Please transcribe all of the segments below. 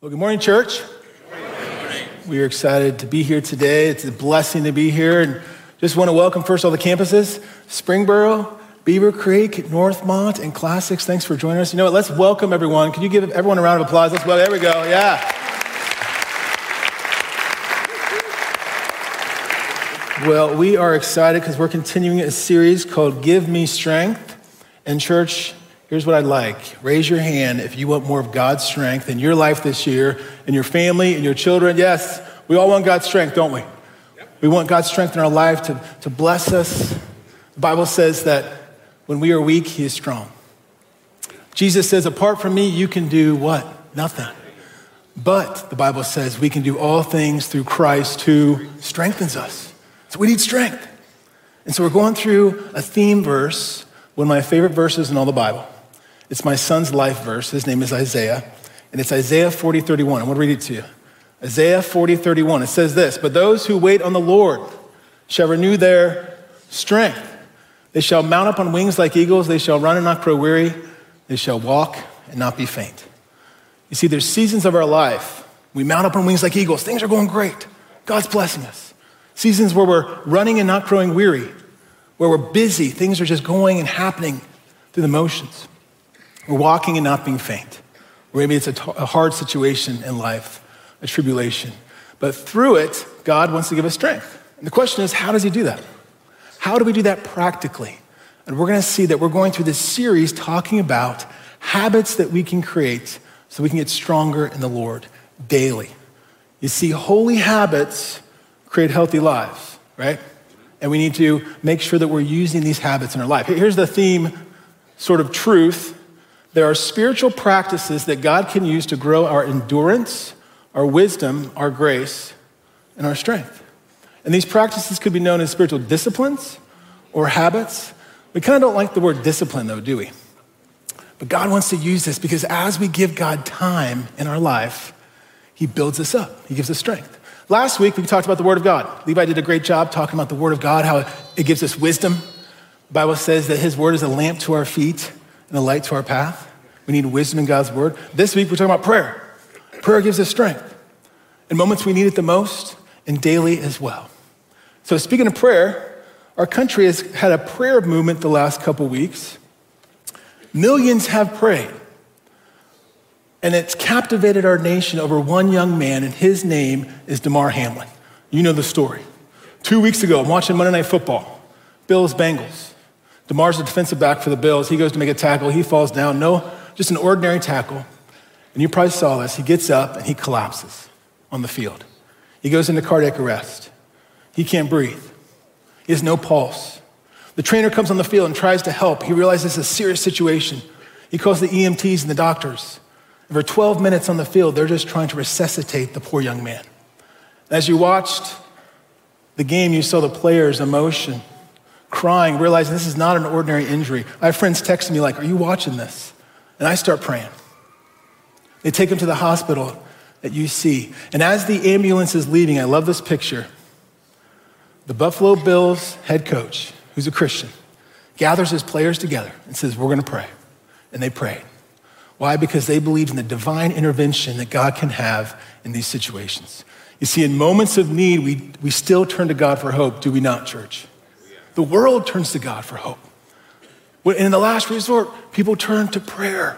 Well, good morning, church. We are excited to be here today. It's a blessing to be here. And just want to welcome first all the campuses Springboro, Beavercreek, Northmont, and Classics. Thanks for joining us. You know what? Let's welcome everyone. Can you give everyone a round of applause? Let's well, there we go. Yeah. Well, we are excited because we're continuing a series called Give Me Strength. And, church, Here's what I'd like. Raise your hand if you want more of God's strength in your life this year, in your family, in your children. Yes, we all want God's strength, don't we? We want God's strength in our life to, to bless us. The Bible says that when we are weak, He is strong. Jesus says, apart from me, you can do what? Nothing. But the Bible says we can do all things through Christ who strengthens us. So we need strength. And so we're going through a theme verse, one of my favorite verses in all the Bible. It's my son's life verse. His name is Isaiah, and it's Isaiah 40, 31. I want to read it to you. Isaiah 40, 31. It says this But those who wait on the Lord shall renew their strength. They shall mount up on wings like eagles. They shall run and not grow weary. They shall walk and not be faint. You see, there's seasons of our life. We mount up on wings like eagles. Things are going great. God's blessing us. Seasons where we're running and not growing weary, where we're busy. Things are just going and happening through the motions. We're walking and not being faint. Or maybe it's a, t- a hard situation in life, a tribulation. But through it, God wants to give us strength. And the question is, how does He do that? How do we do that practically? And we're going to see that we're going through this series talking about habits that we can create so we can get stronger in the Lord daily. You see, holy habits create healthy lives, right? And we need to make sure that we're using these habits in our life. Here's the theme, sort of truth there are spiritual practices that God can use to grow our endurance, our wisdom, our grace, and our strength. And these practices could be known as spiritual disciplines or habits. We kind of don't like the word discipline, though, do we? But God wants to use this because as we give God time in our life, He builds us up, He gives us strength. Last week, we talked about the Word of God. Levi did a great job talking about the Word of God, how it gives us wisdom. The Bible says that His Word is a lamp to our feet and a light to our path. We need wisdom in God's word. This week, we're talking about prayer. Prayer gives us strength in moments we need it the most and daily as well. So, speaking of prayer, our country has had a prayer movement the last couple weeks. Millions have prayed. And it's captivated our nation over one young man, and his name is Damar Hamlin. You know the story. Two weeks ago, I'm watching Monday Night Football, Bills Bengals. Damar's a defensive back for the Bills. He goes to make a tackle. He falls down. No, just an ordinary tackle. And you probably saw this. He gets up and he collapses on the field. He goes into cardiac arrest. He can't breathe. He has no pulse. The trainer comes on the field and tries to help. He realizes it's a serious situation. He calls the EMTs and the doctors. And for 12 minutes on the field, they're just trying to resuscitate the poor young man. As you watched the game, you saw the players' emotion crying, realizing this is not an ordinary injury. I have friends texting me, like, Are you watching this? And I start praying. They take him to the hospital at UC. And as the ambulance is leaving, I love this picture. The Buffalo Bills head coach, who's a Christian, gathers his players together and says, We're going to pray. And they prayed. Why? Because they believed in the divine intervention that God can have in these situations. You see, in moments of need, we, we still turn to God for hope, do we not, church? The world turns to God for hope. In the last resort, people turn to prayer.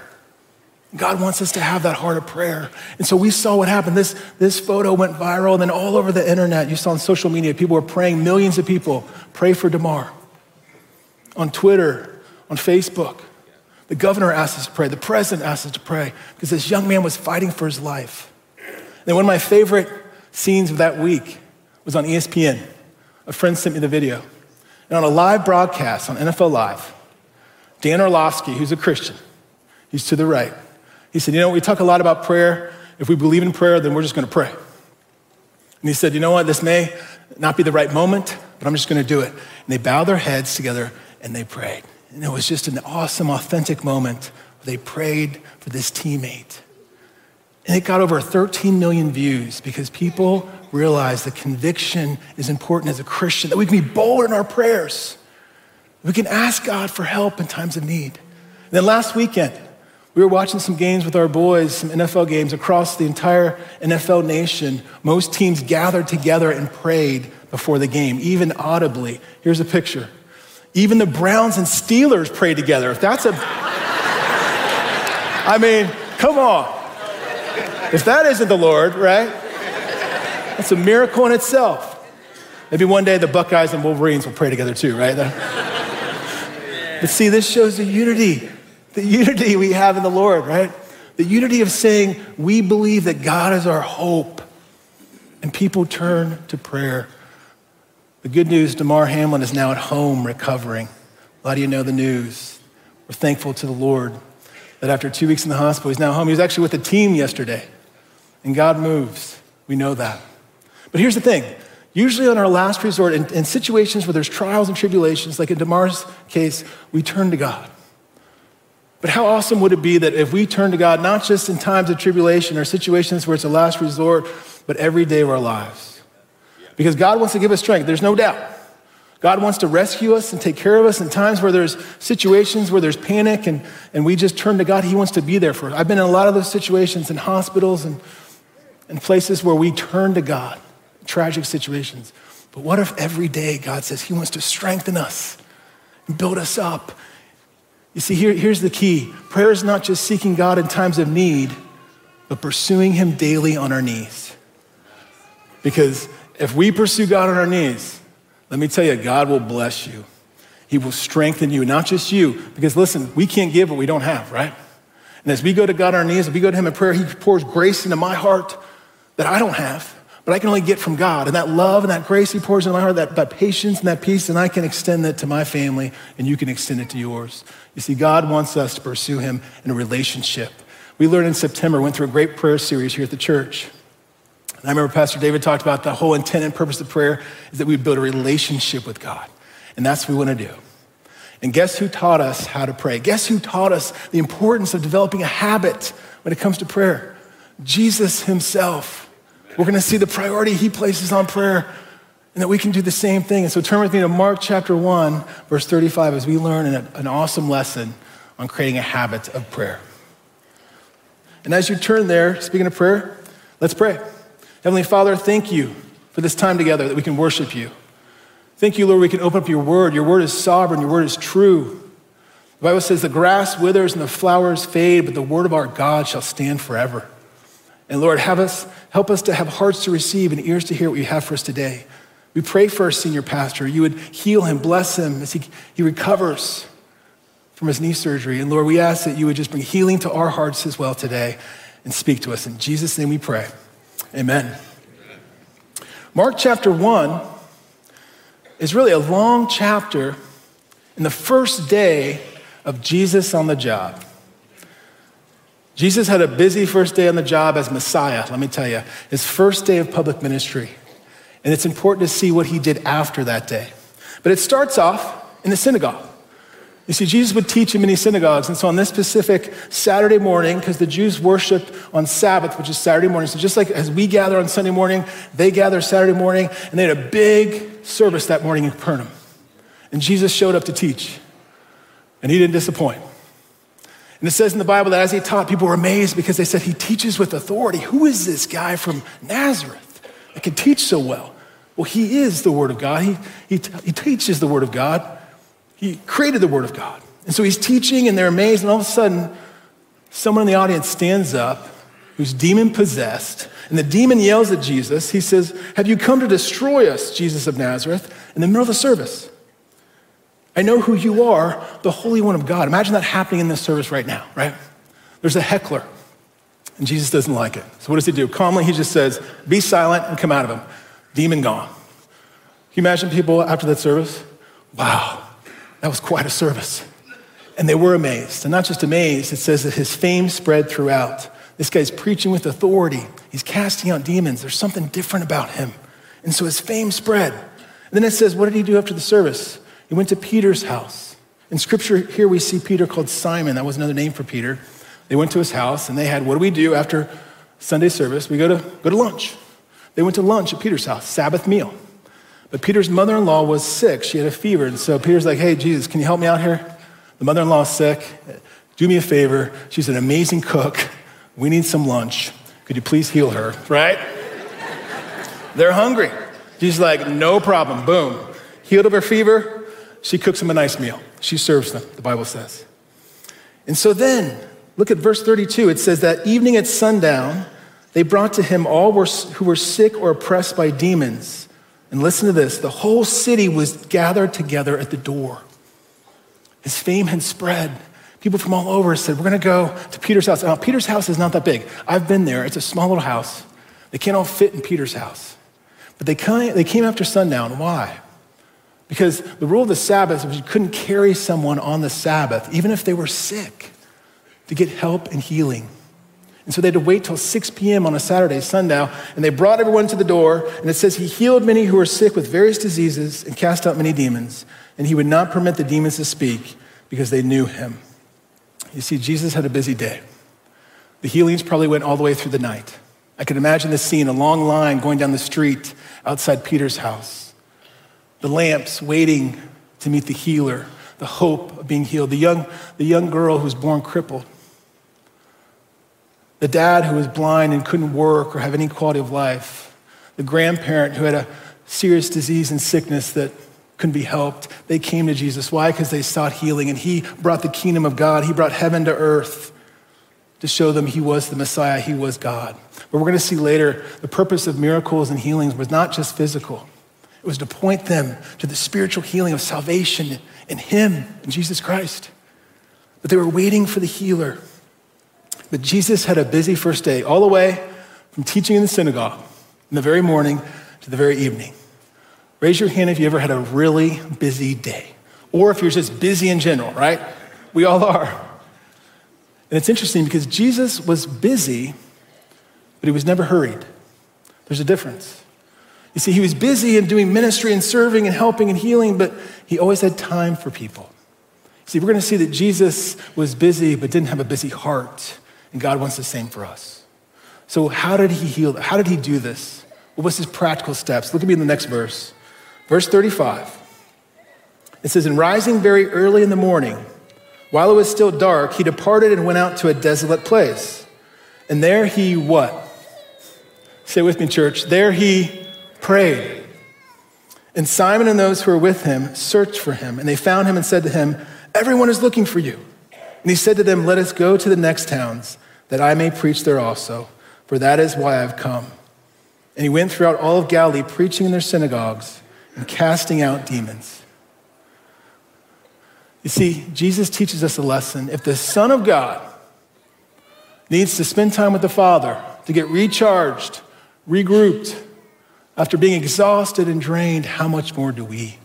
God wants us to have that heart of prayer. And so we saw what happened. This, this photo went viral, and then all over the internet, you saw on social media, people were praying, millions of people pray for Damar. On Twitter, on Facebook. The governor asked us to pray, the president asked us to pray, because this young man was fighting for his life. And one of my favorite scenes of that week was on ESPN. A friend sent me the video. And on a live broadcast on NFL Live, Dan Orlovsky, who's a Christian, he's to the right. He said, You know, we talk a lot about prayer. If we believe in prayer, then we're just going to pray. And he said, You know what? This may not be the right moment, but I'm just going to do it. And they bowed their heads together and they prayed. And it was just an awesome, authentic moment they prayed for this teammate. And it got over 13 million views because people realize that conviction is important as a Christian, that we can be bold in our prayers. We can ask God for help in times of need. And then last weekend, We were watching some games with our boys, some NFL games across the entire NFL nation. Most teams gathered together and prayed before the game, even audibly. Here's a picture. Even the Browns and Steelers prayed together. If that's a. I mean, come on. If that isn't the Lord, right? That's a miracle in itself. Maybe one day the Buckeyes and Wolverines will pray together too, right? but see, this shows the unity the unity we have in the Lord, right? The unity of saying we believe that God is our hope and people turn to prayer. The good news Damar Hamlin is now at home recovering. A lot of you know the news. We're thankful to the Lord that after two weeks in the hospital, he's now home. He was actually with the team yesterday. And God moves. We know that. But here's the thing usually, on our last resort, in, in situations where there's trials and tribulations, like in Damar's case, we turn to God. But how awesome would it be that if we turn to God, not just in times of tribulation or situations where it's a last resort, but every day of our lives? Because God wants to give us strength, there's no doubt. God wants to rescue us and take care of us in times where there's situations where there's panic and, and we just turn to God. He wants to be there for us. I've been in a lot of those situations in hospitals and, and places where we turn to God, tragic situations. But what if every day God says He wants to strengthen us and build us up you see, here, here's the key prayer is not just seeking God in times of need, but pursuing Him daily on our knees. Because if we pursue God on our knees, let me tell you, God will bless you. He will strengthen you, not just you. Because listen, we can't give what we don't have, right? And as we go to God on our knees, as we go to Him in prayer, He pours grace into my heart that I don't have but I can only get from God. And that love and that grace He pours in my heart, that, that patience and that peace, and I can extend that to my family, and you can extend it to yours. You see, God wants us to pursue Him in a relationship. We learned in September, went through a great prayer series here at the church. And I remember Pastor David talked about the whole intent and purpose of prayer is that we build a relationship with God. And that's what we want to do. And guess who taught us how to pray? Guess who taught us the importance of developing a habit when it comes to prayer? Jesus Himself. We're going to see the priority he places on prayer and that we can do the same thing. And so turn with me to Mark chapter 1, verse 35, as we learn an, an awesome lesson on creating a habit of prayer. And as you turn there, speaking of prayer, let's pray. Heavenly Father, thank you for this time together that we can worship you. Thank you, Lord, we can open up your word. Your word is sovereign, your word is true. The Bible says the grass withers and the flowers fade, but the word of our God shall stand forever. And Lord, have us, help us to have hearts to receive and ears to hear what you have for us today. We pray for our senior pastor. You would heal him, bless him as he, he recovers from his knee surgery. And Lord, we ask that you would just bring healing to our hearts as well today and speak to us. In Jesus' name we pray. Amen. Mark chapter 1 is really a long chapter in the first day of Jesus on the job. Jesus had a busy first day on the job as Messiah, let me tell you, his first day of public ministry. And it's important to see what he did after that day. But it starts off in the synagogue. You see, Jesus would teach in many synagogues. And so on this specific Saturday morning, because the Jews worshiped on Sabbath, which is Saturday morning, so just like as we gather on Sunday morning, they gather Saturday morning, and they had a big service that morning in Capernaum. And Jesus showed up to teach, and he didn't disappoint. And it says in the Bible that as he taught, people were amazed because they said, He teaches with authority. Who is this guy from Nazareth that can teach so well? Well, he is the Word of God. He, he, he teaches the Word of God. He created the Word of God. And so he's teaching, and they're amazed, and all of a sudden, someone in the audience stands up who's demon possessed, and the demon yells at Jesus. He says, Have you come to destroy us, Jesus of Nazareth, in the middle of the service? I know who you are, the Holy One of God. Imagine that happening in this service right now, right? There's a heckler, and Jesus doesn't like it. So what does he do? Calmly, he just says, Be silent and come out of him. Demon gone. Can you imagine people after that service? Wow, that was quite a service. And they were amazed. And not just amazed, it says that his fame spread throughout. This guy's preaching with authority, he's casting out demons. There's something different about him. And so his fame spread. And then it says, What did he do after the service? He went to Peter's house. In scripture, here we see Peter called Simon. That was another name for Peter. They went to his house and they had, what do we do after Sunday service? We go to, go to lunch. They went to lunch at Peter's house, Sabbath meal. But Peter's mother in law was sick. She had a fever. And so Peter's like, hey, Jesus, can you help me out here? The mother in law is sick. Do me a favor. She's an amazing cook. We need some lunch. Could you please heal her? Right? They're hungry. She's like, No problem. Boom. Healed of her fever. She cooks them a nice meal. She serves them, the Bible says. And so then, look at verse 32. It says that evening at sundown, they brought to him all who were sick or oppressed by demons. And listen to this the whole city was gathered together at the door. His fame had spread. People from all over said, We're going to go to Peter's house. Now, Peter's house is not that big. I've been there. It's a small little house. They can't all fit in Peter's house. But they came, they came after sundown. Why? Because the rule of the Sabbath was you couldn't carry someone on the Sabbath, even if they were sick, to get help and healing. And so they had to wait till 6 p.m. on a Saturday, sundown, and they brought everyone to the door. And it says, He healed many who were sick with various diseases and cast out many demons. And He would not permit the demons to speak because they knew Him. You see, Jesus had a busy day. The healings probably went all the way through the night. I can imagine the scene a long line going down the street outside Peter's house, the lamps waiting to meet the healer, the hope of being healed, the young, the young girl who was born crippled the dad who was blind and couldn't work or have any quality of life, the grandparent who had a serious disease and sickness that couldn't be helped. They came to Jesus. Why? Because they sought healing, and He brought the kingdom of God. He brought heaven to earth to show them He was the Messiah, He was God. But we're going to see later the purpose of miracles and healings was not just physical, it was to point them to the spiritual healing of salvation in Him, in Jesus Christ. But they were waiting for the healer. But Jesus had a busy first day, all the way from teaching in the synagogue in the very morning to the very evening. Raise your hand if you ever had a really busy day, or if you're just busy in general, right? We all are. And it's interesting because Jesus was busy, but he was never hurried. There's a difference. You see, he was busy in doing ministry and serving and helping and healing, but he always had time for people. See, we're going to see that Jesus was busy, but didn't have a busy heart. And God wants the same for us. So, how did he heal? How did he do this? What was his practical steps? Look at me in the next verse. Verse 35. It says, In rising very early in the morning, while it was still dark, he departed and went out to a desolate place. And there he what? Say with me, church. There he prayed. And Simon and those who were with him searched for him, and they found him and said to him, Everyone is looking for you. And he said to them, Let us go to the next towns, that I may preach there also, for that is why I've come. And he went throughout all of Galilee, preaching in their synagogues and casting out demons. You see, Jesus teaches us a lesson. If the Son of God needs to spend time with the Father to get recharged, regrouped, after being exhausted and drained, how much more do we?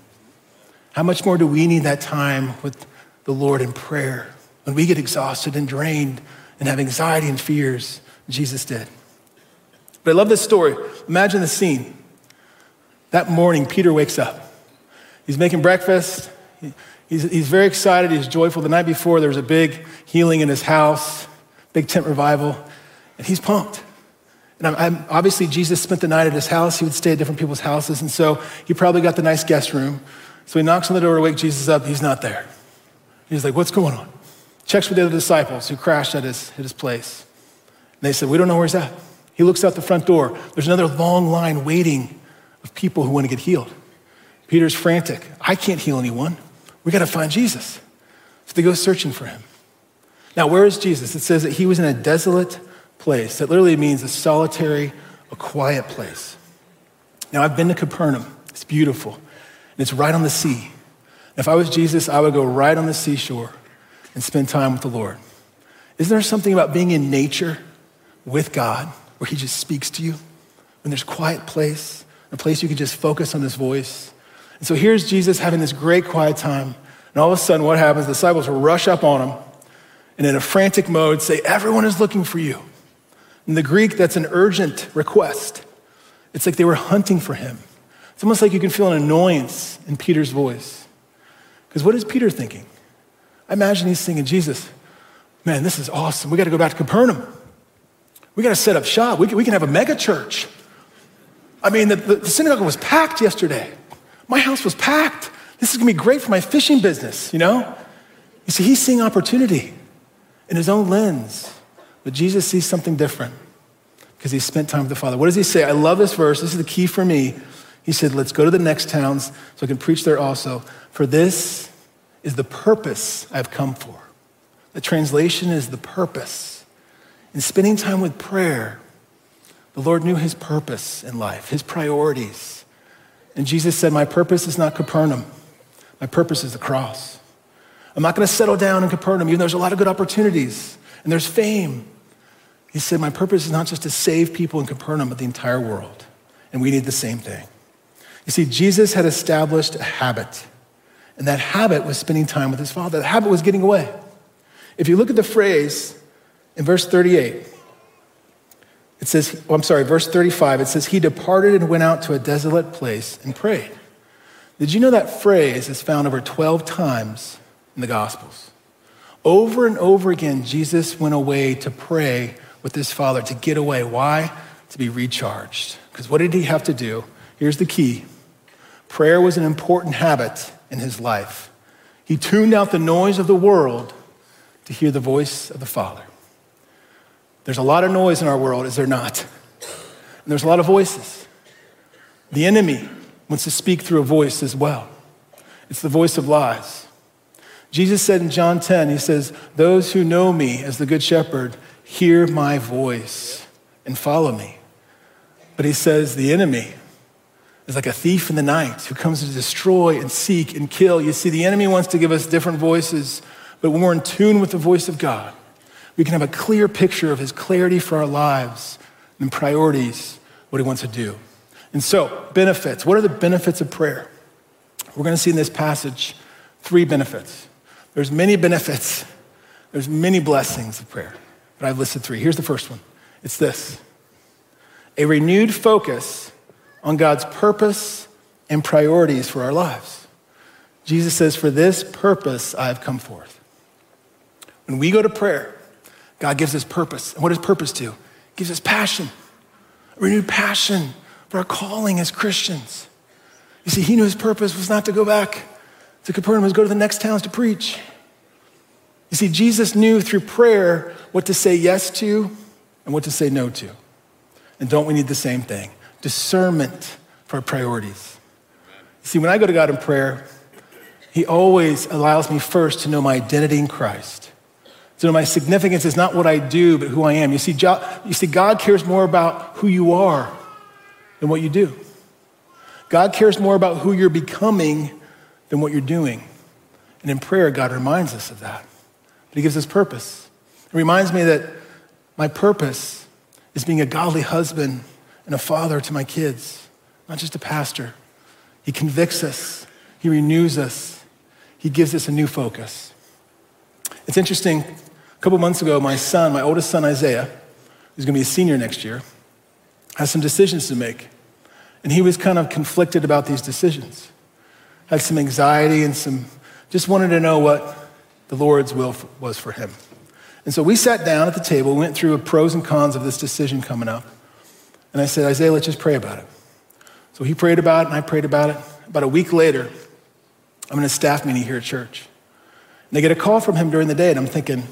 How much more do we need that time with the Lord in prayer? When we get exhausted and drained and have anxiety and fears, Jesus did. But I love this story. Imagine the scene. That morning, Peter wakes up. He's making breakfast. He's, he's very excited. He's joyful. The night before, there was a big healing in his house, big tent revival, and he's pumped. And I'm, I'm, obviously, Jesus spent the night at his house. He would stay at different people's houses, and so he probably got the nice guest room. So he knocks on the door to wake Jesus up. He's not there. He's like, What's going on? Checks with the other disciples who crashed at his, at his place. And they said, We don't know where he's at. He looks out the front door. There's another long line waiting of people who want to get healed. Peter's frantic. I can't heal anyone. We got to find Jesus. So they go searching for him. Now, where is Jesus? It says that he was in a desolate place. That literally means a solitary, a quiet place. Now, I've been to Capernaum. It's beautiful. And it's right on the sea. If I was Jesus, I would go right on the seashore and spend time with the Lord. Isn't there something about being in nature with God where He just speaks to you? When there's quiet place, a place you can just focus on His voice. And so here's Jesus having this great quiet time. And all of a sudden, what happens? The disciples rush up on him and in a frantic mode say, Everyone is looking for you. In the Greek, that's an urgent request. It's like they were hunting for him. It's almost like you can feel an annoyance in Peter's voice. Because what is Peter thinking? I imagine he's singing, Jesus, man, this is awesome. We got to go back to Capernaum. We got to set up shop. We can, we can have a mega church. I mean, the, the synagogue was packed yesterday. My house was packed. This is going to be great for my fishing business, you know? You see, he's seeing opportunity. in his own lens. But Jesus sees something different because he spent time with the Father. What does he say? I love this verse. This is the key for me. He said, Let's go to the next towns so I can preach there also. For this is the purpose I've come for. The translation is the purpose. In spending time with prayer, the Lord knew his purpose in life, his priorities. And Jesus said, My purpose is not Capernaum, my purpose is the cross. I'm not going to settle down in Capernaum, even though there's a lot of good opportunities and there's fame. He said, My purpose is not just to save people in Capernaum, but the entire world. And we need the same thing. You see, Jesus had established a habit, and that habit was spending time with his Father. The habit was getting away. If you look at the phrase in verse 38, it says, oh, I'm sorry, verse 35, it says, He departed and went out to a desolate place and prayed. Did you know that phrase is found over 12 times in the Gospels? Over and over again, Jesus went away to pray with his Father, to get away. Why? To be recharged. Because what did he have to do? Here's the key prayer was an important habit in his life. He tuned out the noise of the world to hear the voice of the Father. There's a lot of noise in our world, is there not? And there's a lot of voices. The enemy wants to speak through a voice as well. It's the voice of lies. Jesus said in John 10, He says, Those who know me as the Good Shepherd hear my voice and follow me. But He says, The enemy is like a thief in the night who comes to destroy and seek and kill. You see, the enemy wants to give us different voices but when we're in tune with the voice of God, we can have a clear picture of his clarity for our lives and priorities, what he wants to do. And so, benefits. What are the benefits of prayer? We're going to see in this passage three benefits. There's many benefits. There's many blessings of prayer, but I've listed three. Here's the first one. It's this. A renewed focus on God's purpose and priorities for our lives. Jesus says, For this purpose I have come forth. When we go to prayer, God gives us purpose. And what does purpose do? It gives us passion, a renewed passion for our calling as Christians. You see, he knew his purpose was not to go back to Capernaum, was go to the next towns to preach. You see, Jesus knew through prayer what to say yes to and what to say no to. And don't we need the same thing? Discernment for priorities. You see, when I go to God in prayer, He always allows me first to know my identity in Christ. So my significance is not what I do, but who I am. You see, you see, God cares more about who you are than what you do. God cares more about who you're becoming than what you're doing. And in prayer, God reminds us of that. But He gives us purpose. It reminds me that my purpose is being a godly husband and a father to my kids, not just a pastor. He convicts us, He renews us, He gives us a new focus. It's interesting a couple months ago, my son, my oldest son Isaiah, who's going to be a senior next year, has some decisions to make. And he was kind of conflicted about these decisions. Had some anxiety and some, just wanted to know what the Lord's will was for him. And so we sat down at the table, went through the pros and cons of this decision coming up. And I said, Isaiah, let's just pray about it. So he prayed about it, and I prayed about it. About a week later, I'm in a staff meeting here at church. And I get a call from him during the day, and I'm thinking,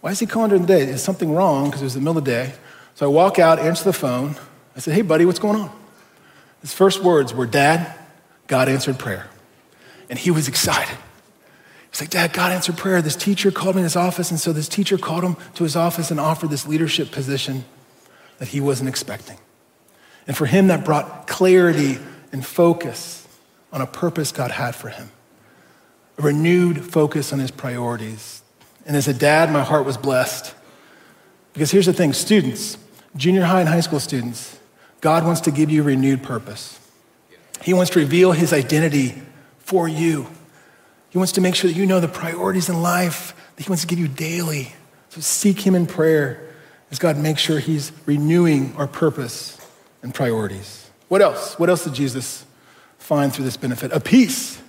why is he calling during the day? Is something wrong? Because it was the middle of the day. So I walk out, answer the phone. I said, Hey, buddy, what's going on? His first words were, Dad, God answered prayer. And he was excited. He's like, Dad, God answered prayer. This teacher called me in his office. And so this teacher called him to his office and offered this leadership position that he wasn't expecting. And for him, that brought clarity and focus on a purpose God had for him, a renewed focus on his priorities and as a dad, my heart was blessed. Because here's the thing students, junior high and high school students, God wants to give you renewed purpose. He wants to reveal his identity for you. He wants to make sure that you know the priorities in life that he wants to give you daily. So seek him in prayer as God makes sure he's renewing our purpose and priorities. What else? What else did Jesus find through this benefit? A peace.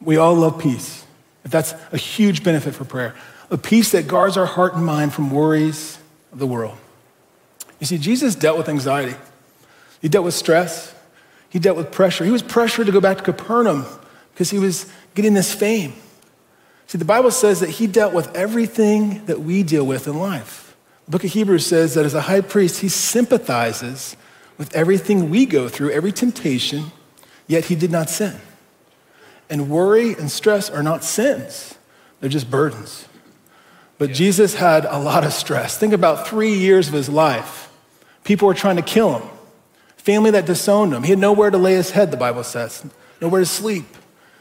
We all love peace. That's a huge benefit for prayer a peace that guards our heart and mind from worries of the world. You see, Jesus dealt with anxiety, he dealt with stress, he dealt with pressure. He was pressured to go back to Capernaum because he was getting this fame. See, the Bible says that he dealt with everything that we deal with in life. The book of Hebrews says that as a high priest, he sympathizes with everything we go through, every temptation, yet he did not sin. And worry and stress are not sins, they're just burdens. But Jesus had a lot of stress. Think about three years of his life. People were trying to kill him, family that disowned him. He had nowhere to lay his head, the Bible says, nowhere to sleep.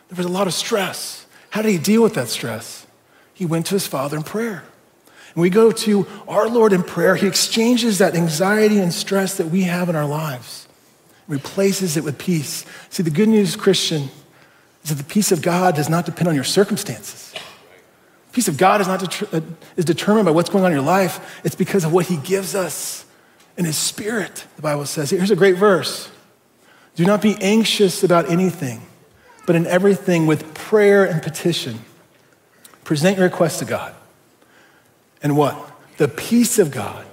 There was a lot of stress. How did he deal with that stress? He went to his Father in prayer. And we go to our Lord in prayer. He exchanges that anxiety and stress that we have in our lives, replaces it with peace. See, the good news, Christian, is that the peace of God does not depend on your circumstances. Peace of God is not det- uh, is determined by what's going on in your life. It's because of what He gives us in His Spirit. The Bible says. Here's a great verse: Do not be anxious about anything, but in everything with prayer and petition, present your requests to God. And what? The peace of God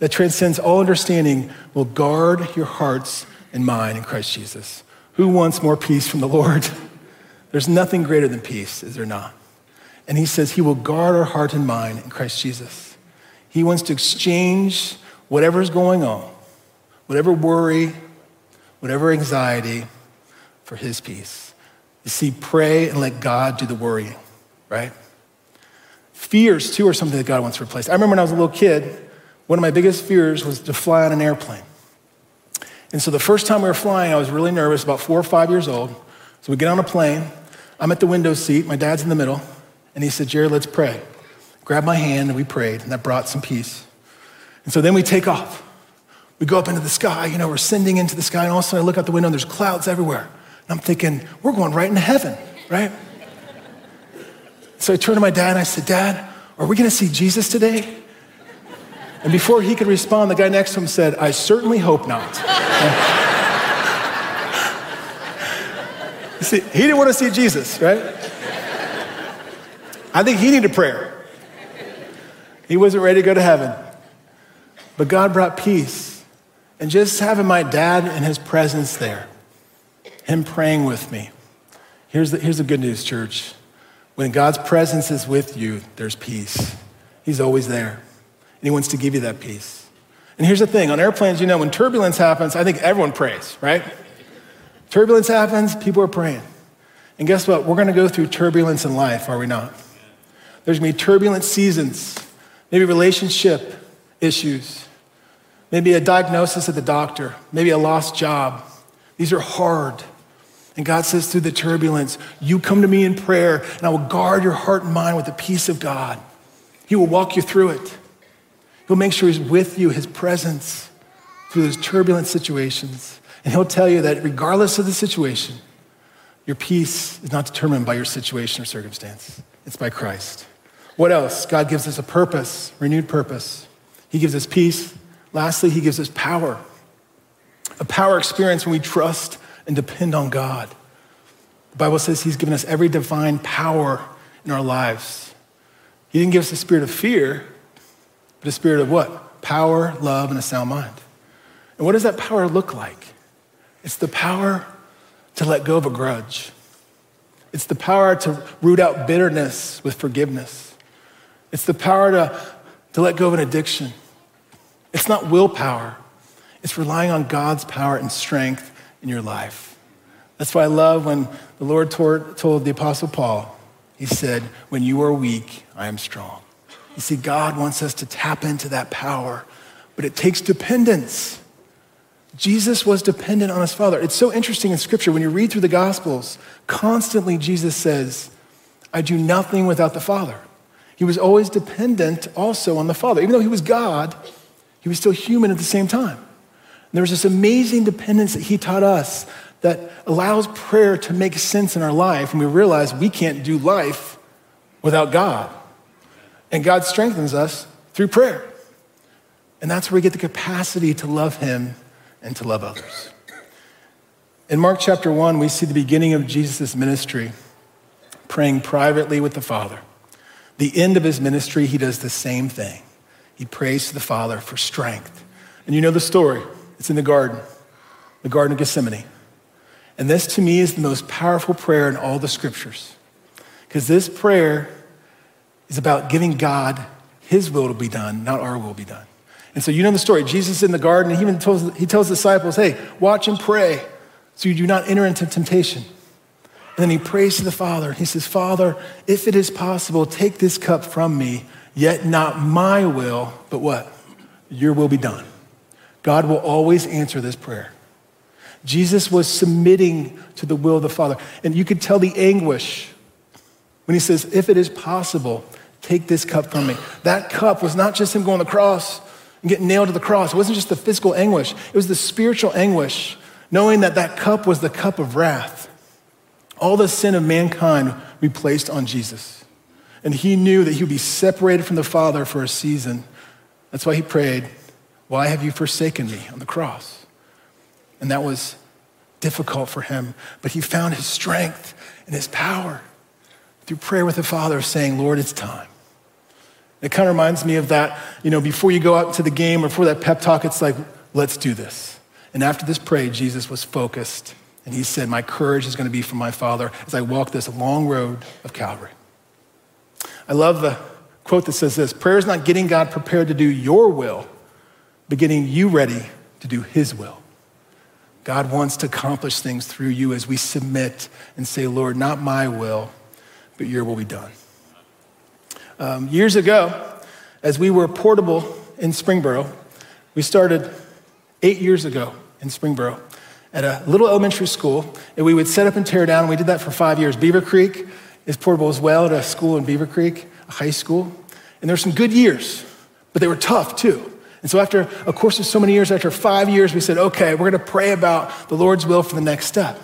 that transcends all understanding will guard your hearts and mind in Christ Jesus. Who wants more peace from the Lord? There's nothing greater than peace, is there not? And he says he will guard our heart and mind in Christ Jesus. He wants to exchange whatever's going on, whatever worry, whatever anxiety, for his peace. You see, pray and let God do the worrying, right? Fears, too, are something that God wants to replace. I remember when I was a little kid, one of my biggest fears was to fly on an airplane. And so the first time we were flying, I was really nervous, about four or five years old. So we get on a plane. I'm at the window seat, my dad's in the middle, and he said, Jerry, let's pray. Grabbed my hand and we prayed, and that brought some peace. And so then we take off. We go up into the sky, you know, we're sending into the sky, and all of a sudden I look out the window and there's clouds everywhere. I'm thinking, we're going right into heaven, right? So I turned to my dad and I said, Dad, are we going to see Jesus today? And before he could respond, the guy next to him said, I certainly hope not. see, he didn't want to see Jesus, right? I think he needed prayer. He wasn't ready to go to heaven. But God brought peace. And just having my dad and his presence there, him praying with me. Here's the, here's the good news, church. When God's presence is with you, there's peace. He's always there. And He wants to give you that peace. And here's the thing on airplanes, you know, when turbulence happens, I think everyone prays, right? Turbulence happens, people are praying. And guess what? We're going to go through turbulence in life, are we not? There's going to be turbulent seasons, maybe relationship issues, maybe a diagnosis at the doctor, maybe a lost job. These are hard. And God says through the turbulence, you come to me in prayer, and I will guard your heart and mind with the peace of God. He will walk you through it. He'll make sure He's with you, His presence through those turbulent situations. And He'll tell you that regardless of the situation, your peace is not determined by your situation or circumstance, it's by Christ. What else? God gives us a purpose, renewed purpose. He gives us peace. Lastly, He gives us power. A power experience when we trust and depend on God. The Bible says He's given us every divine power in our lives. He didn't give us a spirit of fear, but a spirit of what? Power, love, and a sound mind. And what does that power look like? It's the power to let go of a grudge. It's the power to root out bitterness with forgiveness. It's the power to, to let go of an addiction. It's not willpower, it's relying on God's power and strength in your life. That's why I love when the Lord told the Apostle Paul, He said, When you are weak, I am strong. You see, God wants us to tap into that power, but it takes dependence. Jesus was dependent on his Father. It's so interesting in Scripture when you read through the Gospels, constantly Jesus says, I do nothing without the Father. He was always dependent also on the Father. Even though he was God, he was still human at the same time. And there was this amazing dependence that he taught us that allows prayer to make sense in our life when we realize we can't do life without God. And God strengthens us through prayer. And that's where we get the capacity to love him and to love others. In Mark chapter 1, we see the beginning of Jesus' ministry, praying privately with the Father. The end of his ministry, he does the same thing. He prays to the Father for strength. And you know the story. It's in the garden, the Garden of Gethsemane. And this to me is the most powerful prayer in all the scriptures. Because this prayer is about giving God his will to be done, not our will be done. And so you know the story. Jesus in the garden, he even tells, he tells the disciples, hey, watch and pray so you do not enter into temptation. And then he prays to the Father. He says, Father, if it is possible, take this cup from me, yet not my will, but what? Your will be done. God will always answer this prayer. Jesus was submitting to the will of the Father. And you could tell the anguish when he says, If it is possible, take this cup from me. That cup was not just him going to the cross and getting nailed to the cross. It wasn't just the physical anguish, it was the spiritual anguish, knowing that that cup was the cup of wrath. All the sin of mankind we placed on Jesus. And he knew that he would be separated from the Father for a season. That's why he prayed, Why have you forsaken me on the cross? And that was difficult for him, but he found his strength and his power through prayer with the Father, saying, Lord, it's time. It kind of reminds me of that, you know, before you go out to the game or before that pep talk, it's like, let's do this. And after this prayer, Jesus was focused and he said, My courage is going to be from my Father as I walk this long road of Calvary. I love the quote that says this prayer is not getting God prepared to do your will, but getting you ready to do his will. God wants to accomplish things through you as we submit and say, Lord, not my will, but your will be done. Um, years ago, as we were portable in Springboro, we started eight years ago in Springboro at a little elementary school, and we would set up and tear down, and we did that for five years. Beavercreek is portable as well at a school in Beavercreek, a high school. And there were some good years, but they were tough too. And so, after a course of so many years, after five years, we said, okay, we're going to pray about the Lord's will for the next step.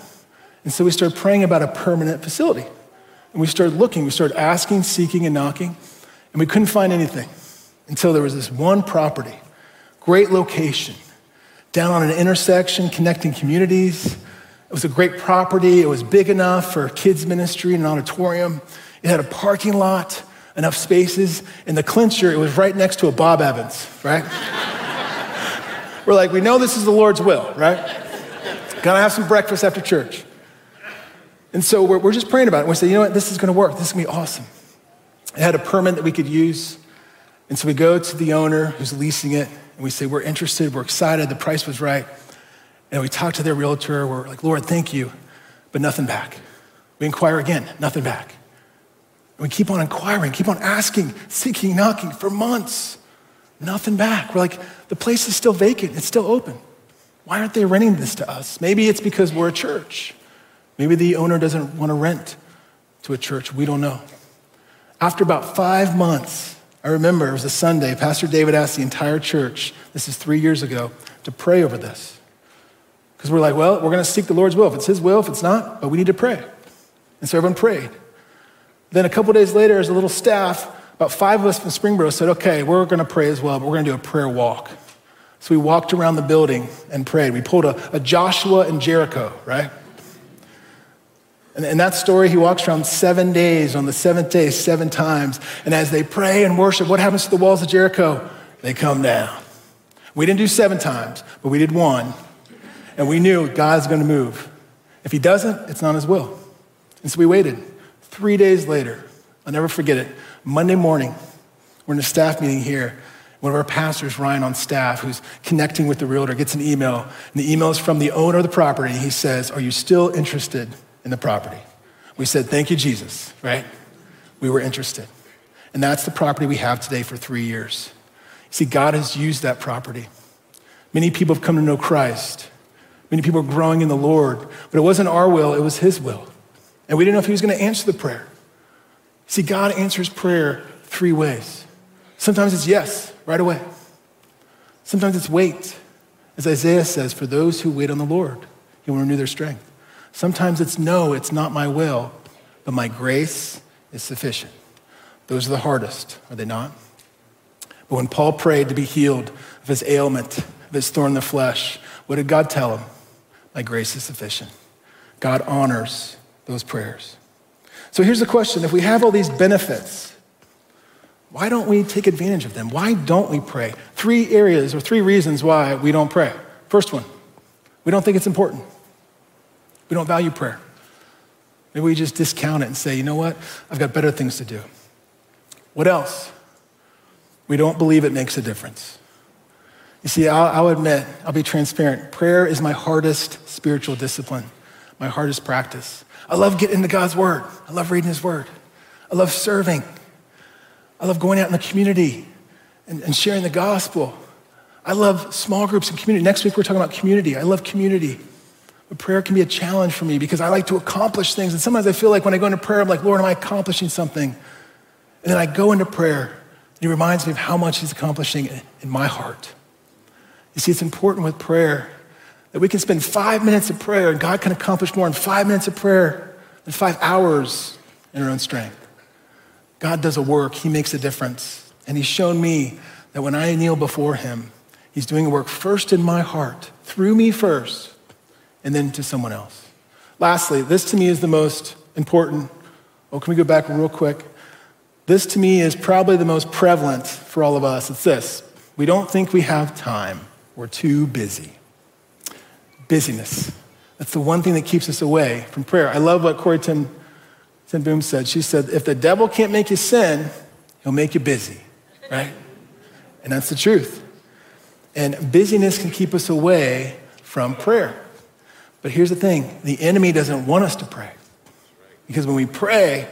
And so, we started praying about a permanent facility. And we started looking, we started asking, seeking, and knocking, and we couldn't find anything until there was this one property, great location, down on an intersection connecting communities. It was a great property. It was big enough for kids' ministry and an auditorium. It had a parking lot, enough spaces. In the clincher, it was right next to a Bob Evans, right? We're like, we know this is the Lord's will, right? Gotta have some breakfast after church. And so we're, we're just praying about it. We say, you know what, this is gonna work. This is gonna be awesome. It had a permit that we could use. And so we go to the owner who's leasing it and we say, We're interested, we're excited, the price was right. And we talk to their realtor, we're like, Lord, thank you, but nothing back. We inquire again, nothing back. We keep on inquiring, keep on asking, seeking, knocking for months, nothing back. We're like, the place is still vacant, it's still open. Why aren't they renting this to us? Maybe it's because we're a church. Maybe the owner doesn't want to rent to a church. We don't know. After about five months, I remember it was a Sunday. Pastor David asked the entire church, this is three years ago, to pray over this. Because we're like, well, we're going to seek the Lord's will. If it's His will, if it's not, but we need to pray. And so everyone prayed. Then a couple days later, as a little staff, about five of us from Springboro said, okay, we're going to pray as well, but we're going to do a prayer walk. So we walked around the building and prayed. We pulled a, a Joshua and Jericho, right? And in that story, he walks around seven days, on the seventh day, seven times. And as they pray and worship, what happens to the walls of Jericho? They come down. We didn't do seven times, but we did one. And we knew God's going to move. If he doesn't, it's not his will. And so we waited. Three days later, I'll never forget it. Monday morning, we're in a staff meeting here. One of our pastors, Ryan, on staff, who's connecting with the realtor, gets an email. And the email is from the owner of the property. He says, Are you still interested in the property. We said, Thank you, Jesus, right? We were interested. And that's the property we have today for three years. See, God has used that property. Many people have come to know Christ. Many people are growing in the Lord, but it wasn't our will, it was His will. And we didn't know if He was going to answer the prayer. See, God answers prayer three ways. Sometimes it's yes, right away. Sometimes it's wait. As Isaiah says, for those who wait on the Lord, He will renew their strength. Sometimes it's no, it's not my will, but my grace is sufficient. Those are the hardest, are they not? But when Paul prayed to be healed of his ailment, of his thorn in the flesh, what did God tell him? My grace is sufficient. God honors those prayers. So here's the question if we have all these benefits, why don't we take advantage of them? Why don't we pray? Three areas or three reasons why we don't pray. First one, we don't think it's important. We don't value prayer. Maybe we just discount it and say, you know what? I've got better things to do. What else? We don't believe it makes a difference. You see, I'll, I'll, admit, I'll be transparent. Prayer is my hardest spiritual discipline, my hardest practice. I love getting into God's Word. I love reading His Word. I love serving. I love going out in the community and, and sharing the gospel. I love small groups and community. Next week, we're talking about community. I love community. But prayer can be a challenge for me because I like to accomplish things. And sometimes I feel like when I go into prayer, I'm like, Lord, am I accomplishing something? And then I go into prayer, and He reminds me of how much He's accomplishing in my heart. You see, it's important with prayer that we can spend five minutes of prayer, and God can accomplish more in five minutes of prayer than five hours in our own strength. God does a work, He makes a difference. And He's shown me that when I kneel before Him, He's doing a work first in my heart, through me first, and then to someone else. Lastly, this to me is the most important. Oh, can we go back real quick? This to me is probably the most prevalent for all of us. It's this we don't think we have time, we're too busy. Busyness. That's the one thing that keeps us away from prayer. I love what Corrie ten, ten Boom said. She said, if the devil can't make you sin, he'll make you busy, right? And that's the truth. And busyness can keep us away from prayer. But here's the thing the enemy doesn't want us to pray. Because when we pray,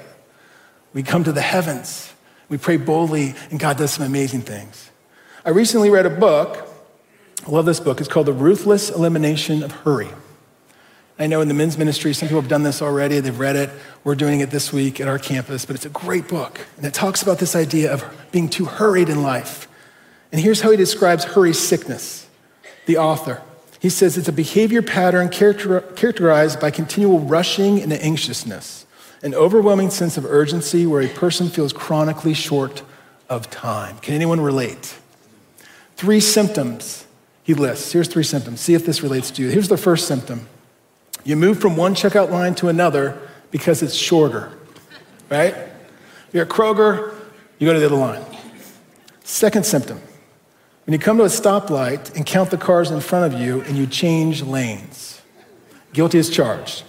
we come to the heavens, we pray boldly, and God does some amazing things. I recently read a book. I love this book. It's called The Ruthless Elimination of Hurry. I know in the men's ministry, some people have done this already. They've read it. We're doing it this week at our campus, but it's a great book. And it talks about this idea of being too hurried in life. And here's how he describes hurry sickness, the author. He says it's a behavior pattern character, characterized by continual rushing and anxiousness, an overwhelming sense of urgency where a person feels chronically short of time. Can anyone relate? Three symptoms he lists. Here's three symptoms. See if this relates to you. Here's the first symptom you move from one checkout line to another because it's shorter, right? You're at Kroger, you go to the other line. Second symptom when you come to a stoplight and count the cars in front of you and you change lanes, guilty as charged.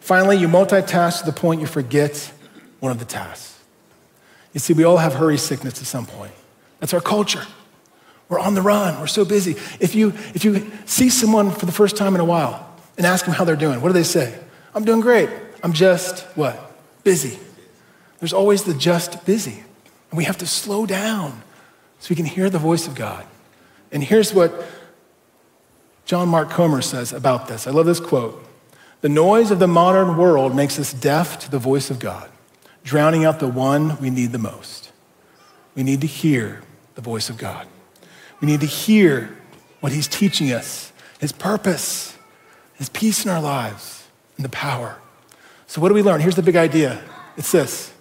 Finally, you multitask to the point you forget one of the tasks. You see, we all have hurry sickness at some point. That's our culture. We're on the run. We're so busy. If you, if you see someone for the first time in a while and ask them how they're doing, what do they say? I'm doing great. I'm just what? Busy. There's always the just busy. And we have to slow down so we can hear the voice of God. And here's what John Mark Comer says about this. I love this quote The noise of the modern world makes us deaf to the voice of God, drowning out the one we need the most. We need to hear the voice of God. We need to hear what He's teaching us, His purpose, His peace in our lives, and the power. So, what do we learn? Here's the big idea it's this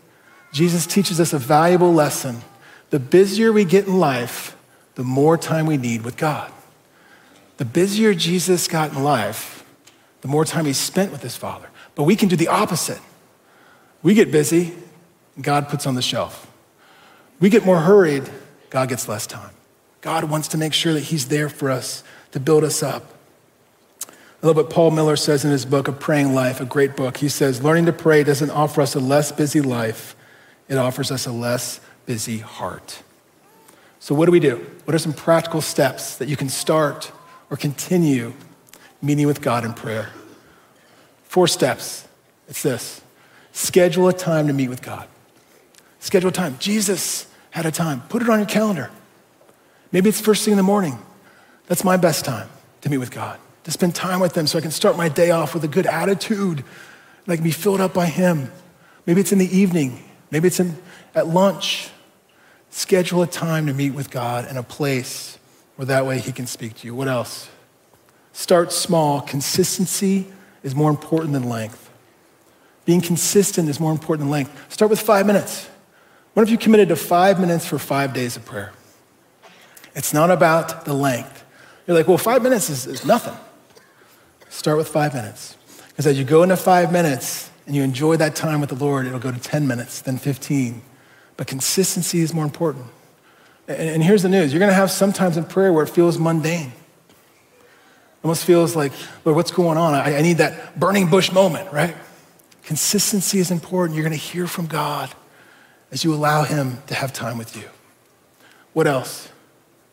Jesus teaches us a valuable lesson the busier we get in life, the more time we need with God. The busier Jesus got in life, the more time he spent with his Father. But we can do the opposite. We get busy, God puts on the shelf. We get more hurried, God gets less time. God wants to make sure that he's there for us to build us up. I love what Paul Miller says in his book, A Praying Life, a great book. He says, Learning to pray doesn't offer us a less busy life, it offers us a less busy heart. So, what do we do? What are some practical steps that you can start or continue meeting with God in prayer? Four steps. It's this schedule a time to meet with God. Schedule a time. Jesus had a time. Put it on your calendar. Maybe it's first thing in the morning. That's my best time to meet with God, to spend time with Him so I can start my day off with a good attitude and I can be filled up by Him. Maybe it's in the evening. Maybe it's in, at lunch. Schedule a time to meet with God in a place where that way He can speak to you. What else? Start small. Consistency is more important than length. Being consistent is more important than length. Start with five minutes. What if you committed to five minutes for five days of prayer? It's not about the length. You're like, well, five minutes is, is nothing. Start with five minutes. Because as you go into five minutes and you enjoy that time with the Lord, it'll go to 10 minutes, then 15, but consistency is more important. And, here's the news you're going to have sometimes in prayer where it feels mundane. Almost feels like, Lord, what's going on? I, I need that burning bush moment, right? Consistency is important. You're going to hear from God as you allow Him to have time with you. What else?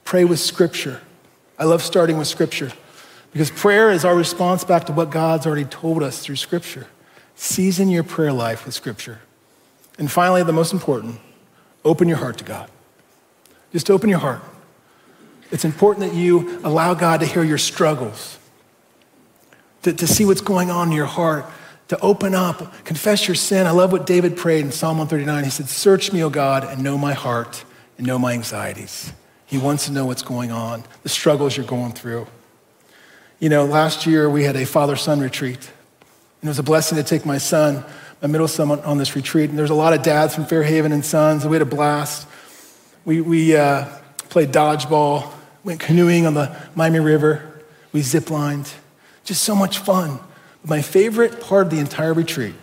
Pray with Scripture. I love starting with Scripture because prayer is our response back to what God's already told us through Scripture. Season your prayer life with Scripture. And finally, the most important, open your heart to God. Just open your heart. It's important that you allow God to hear your struggles, to, to see what's going on in your heart, to open up, confess your sin. I love what David prayed in Psalm 139. He said, Search me, O God, and know my heart and know my anxieties. He wants to know what's going on, the struggles you're going through. You know, last year we had a father son retreat. And it was a blessing to take my son, my middle son, on this retreat. And there's a lot of dads from Fairhaven and sons, and we had a blast. We, we uh, played dodgeball, went canoeing on the Miami River, we ziplined. Just so much fun. But My favorite part of the entire retreat,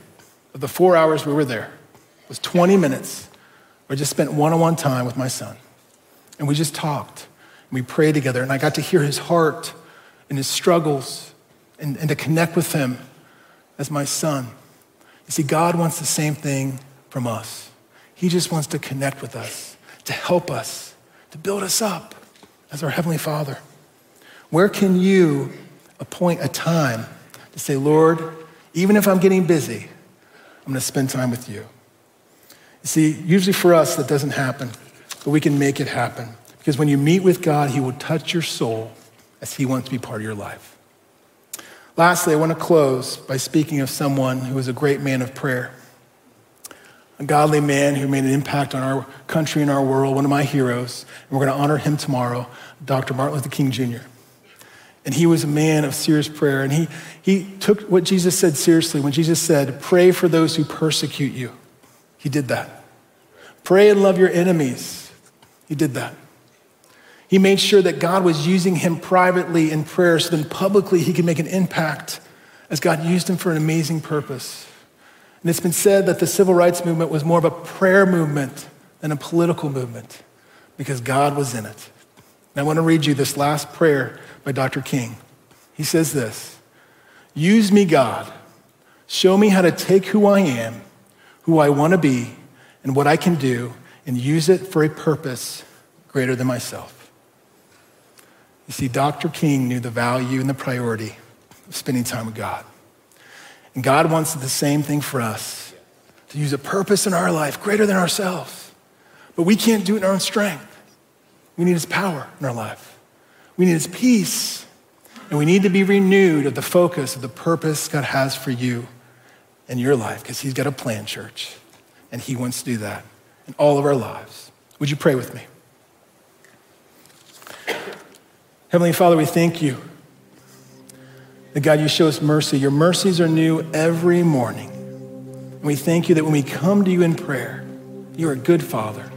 of the four hours we were there, was 20 minutes where I just spent one on one time with my son. And we just talked. And we prayed together. And I got to hear his heart and his struggles and, and to connect with him as my son. You see, God wants the same thing from us. He just wants to connect with us, to help us, to build us up as our Heavenly Father. Where can you appoint a time to say, Lord, even if I'm getting busy, I'm going to spend time with you? You see, usually for us, that doesn't happen, but we can make it happen. Because when you meet with God, He will touch your soul as He wants to be part of your life. Lastly, I want to close by speaking of someone who was a great man of prayer, a godly man who made an impact on our country and our world, one of my heroes. And we're going to honor him tomorrow, Dr. Martin Luther King Jr. And he was a man of serious prayer. And he, he took what Jesus said seriously when Jesus said, Pray for those who persecute you. He did that. Pray and love your enemies. He did that. He made sure that God was using him privately in prayer so then publicly he could make an impact as God used him for an amazing purpose. And it's been said that the civil rights movement was more of a prayer movement than a political movement because God was in it. And I want to read you this last prayer by Dr. King. He says this Use me, God. Show me how to take who I am, who I want to be, and what I can do, and use it for a purpose greater than myself. You see, Dr. King knew the value and the priority of spending time with God. And God wants the same thing for us to use a purpose in our life greater than ourselves. But we can't do it in our own strength. We need His power in our life, we need His peace. And we need to be renewed of the focus of the purpose God has for you in your life because He's got a plan, church. And He wants to do that in all of our lives. Would you pray with me? Heavenly Father, we thank you that God, you show us mercy. Your mercies are new every morning. And we thank you that when we come to you in prayer, you're a good Father.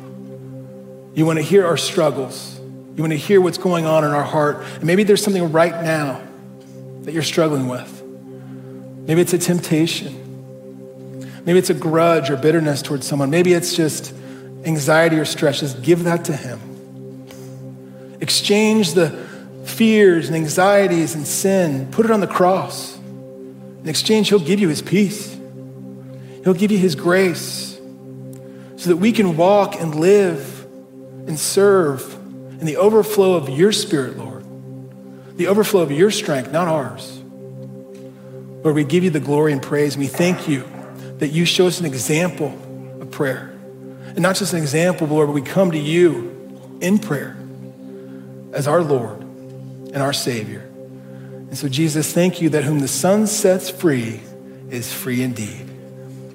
You want to hear our struggles. You want to hear what's going on in our heart. And maybe there's something right now that you're struggling with. Maybe it's a temptation. Maybe it's a grudge or bitterness towards someone. Maybe it's just anxiety or stress. Just give that to Him. Exchange the fears and anxieties and sin, put it on the cross. In exchange, He'll give you His peace, He'll give you His grace so that we can walk and live and serve in the overflow of your Spirit, Lord, the overflow of your strength, not ours. Lord, we give you the glory and praise, and we thank you that you show us an example of prayer. And not just an example, Lord, but we come to you in prayer as our Lord and our Savior. And so, Jesus, thank you that whom the Son sets free is free indeed.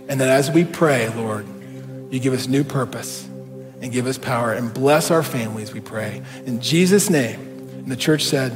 And that as we pray, Lord, you give us new purpose and give us power and bless our families, we pray. In Jesus' name. And the church said,